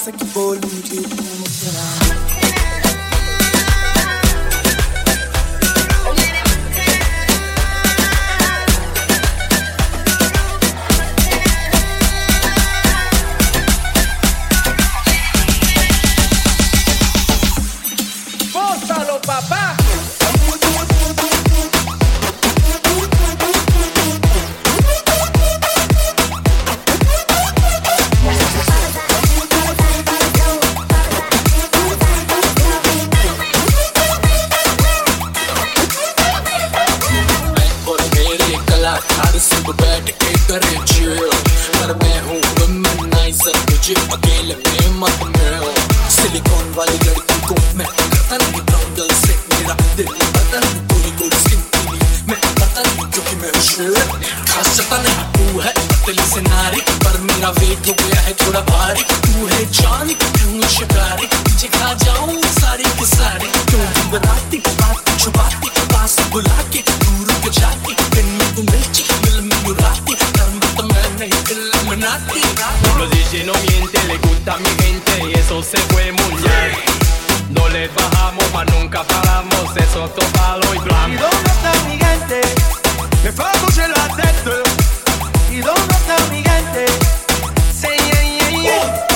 graça que Los DJ no mienten, le gusta a mi gente y eso se fue muy bien No le bajamos, mas nunca paramos, eso topalo y blanco ¿Y dónde está mi gente? Me fue a la tête ¿Y dónde está mi gente? Say yeah, yeah, yeah.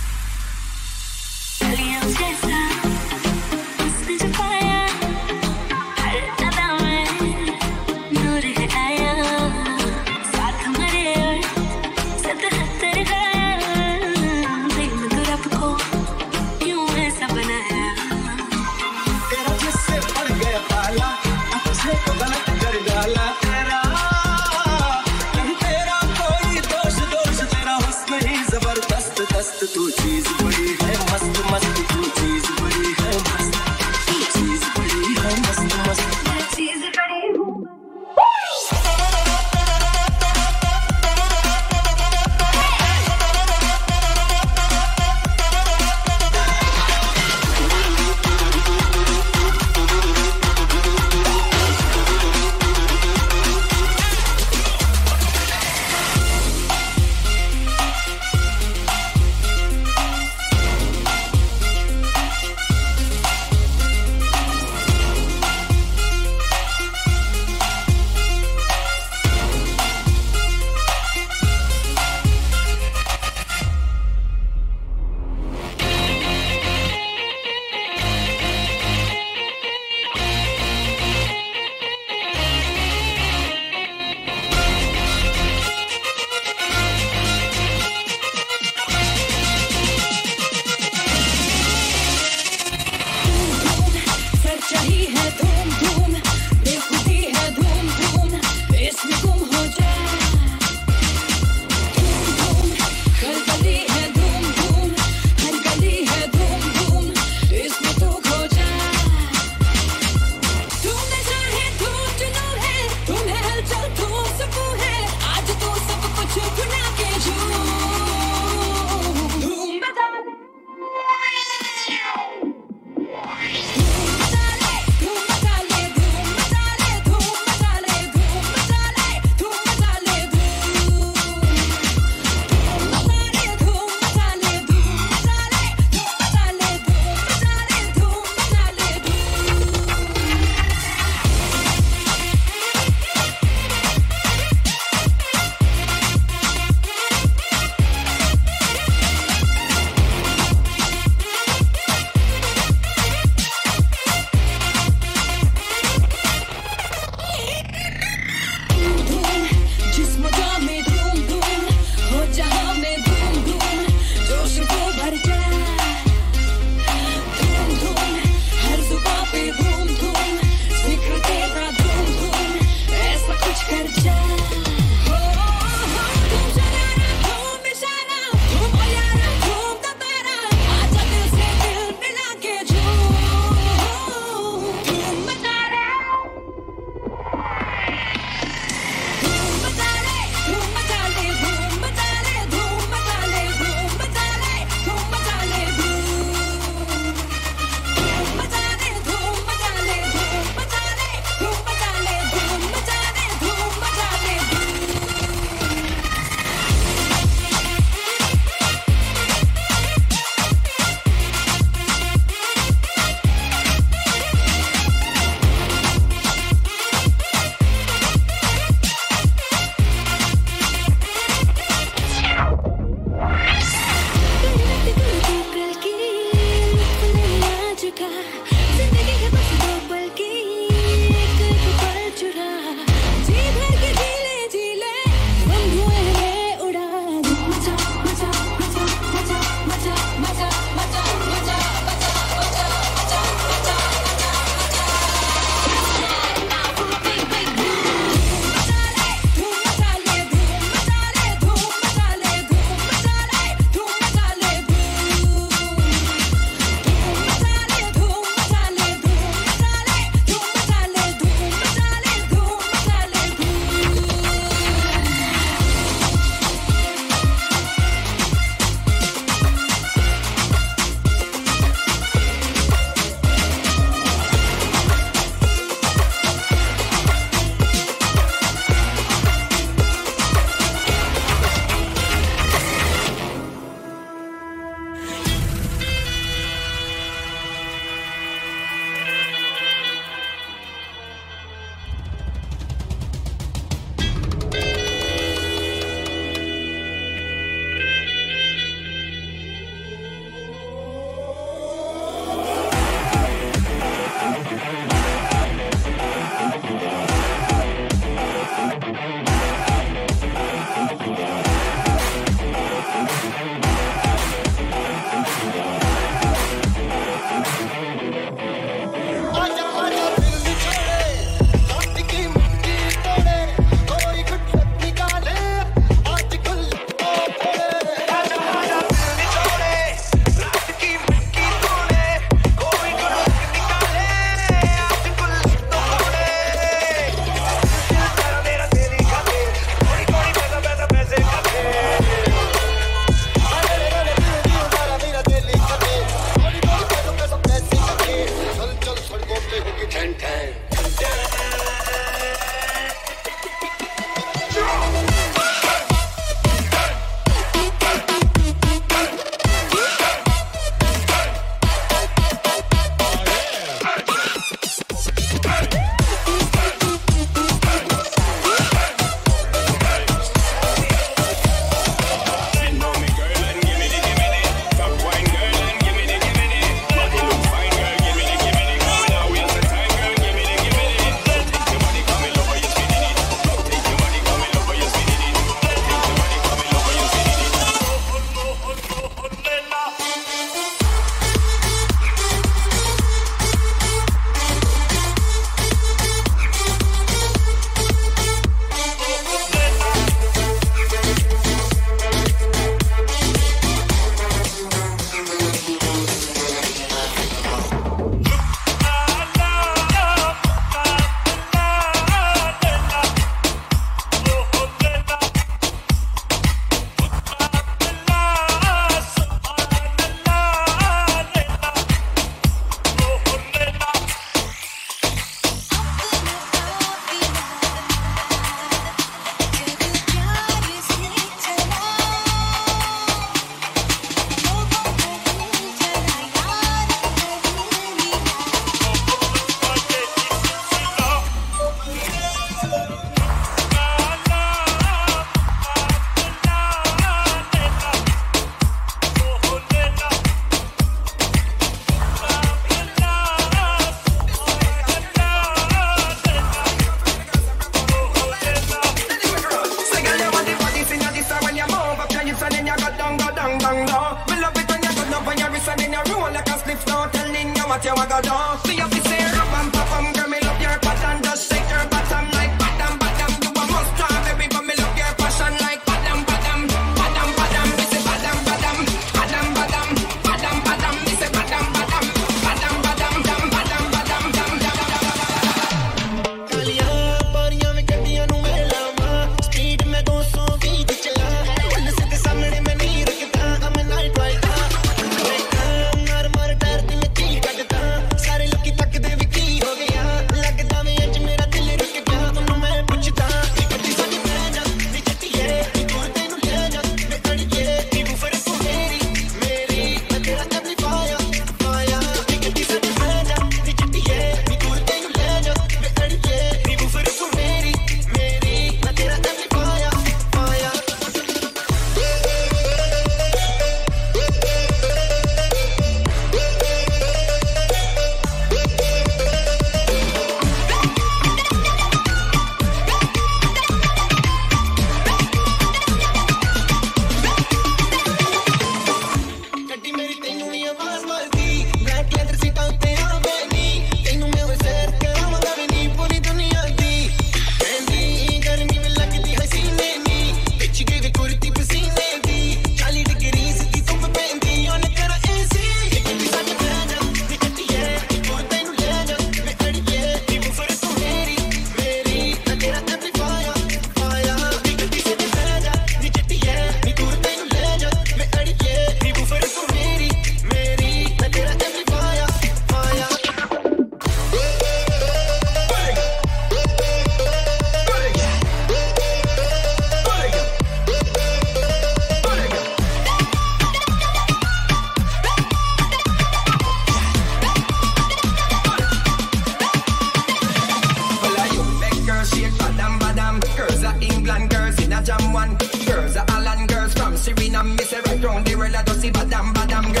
Alan girls, Alan girls from Serena, Miss Right round the world, I just see badam, badam girls.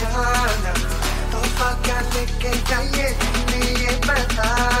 जाना तोहफा क्या के जाइए ये बता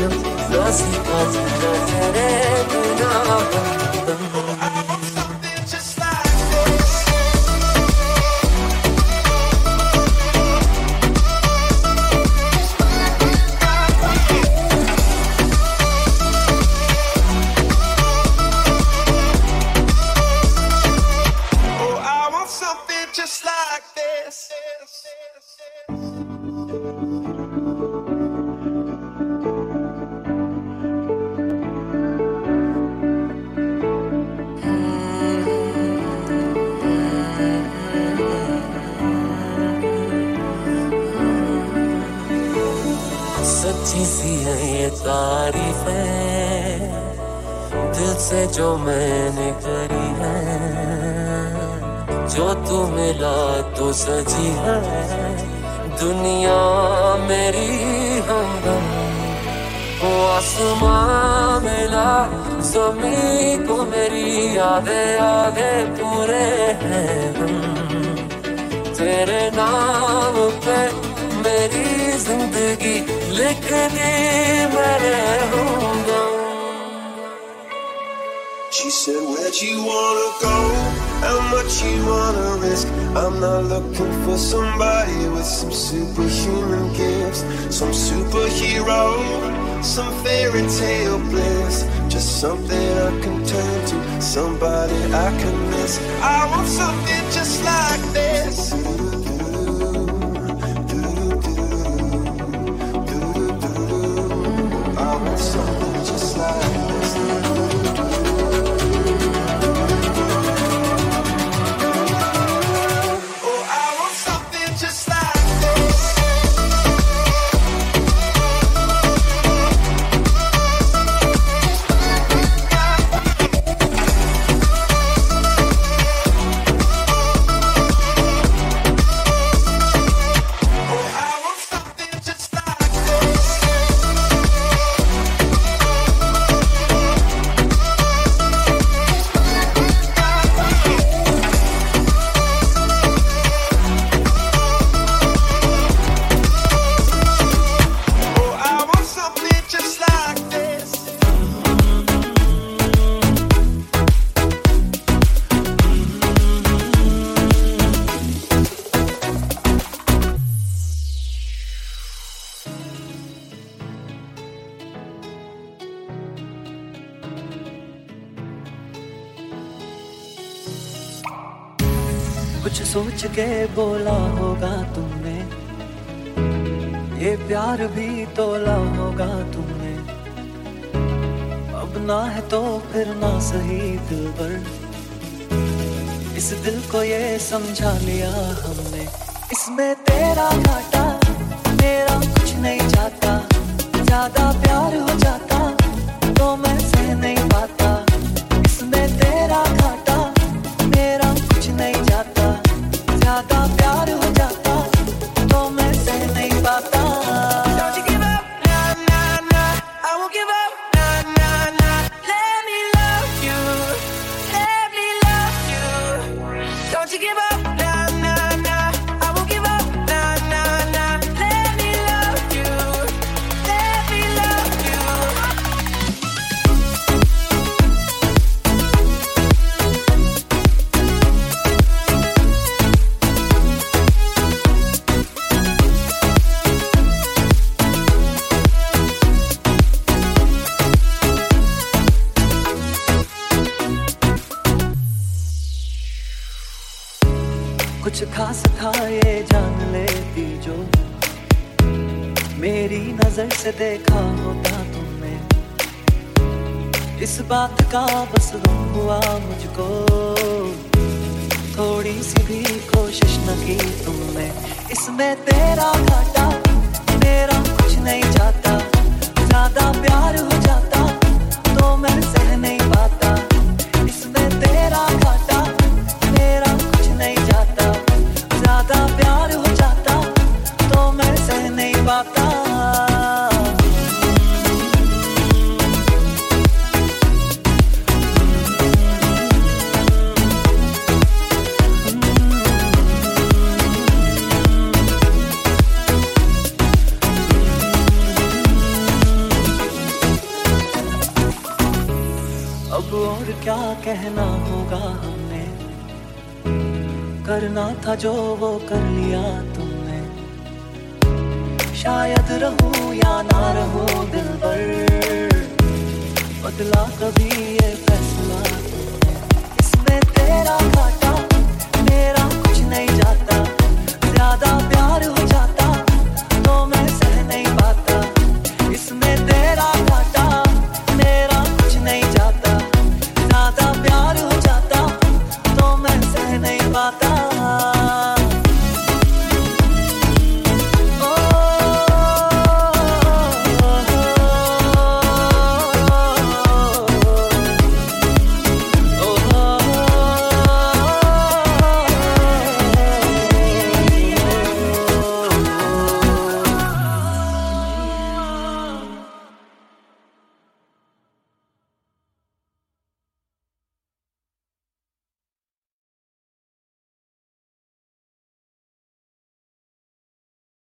yandım Nasıl kaldım günahım नाम पे मेरी जिंदगी लिख दी मैं She said, Where'd you wanna go? How much you wanna risk? I'm not looking for somebody with some superhuman gifts, some superhero, some fairy tale bliss. Just something I can turn to, somebody I can miss. I want something just like this. summer just like सोच के बोला होगा तुमने। ये प्यार भी तोला होगा तुमने। अब ना है तो फिर ना सही दिल पर। इस दिल को ये समझा लिया हमने। इसमें तेरा घाटा, मेरा कुछ नहीं जाता। ज़्यादा प्यार हो जाता तो मैं सह नहीं पाता। देखा होता तुमने इस बात का बस गम हुआ मुझको। थोड़ी सी भी कोशिश न की तुमने। इसमें तेरा घाटा, मेरा कुछ नहीं जाता। ज़्यादा प्यार हो क्या कहना होगा हमने? करना था जो वो कर लिया तुमने। शायद रहो या ना रहो दिल पर, बदला कभी ये फैसला इसमें तेरा घाटा, मेरा कुछ नहीं जाता। ज़्यादा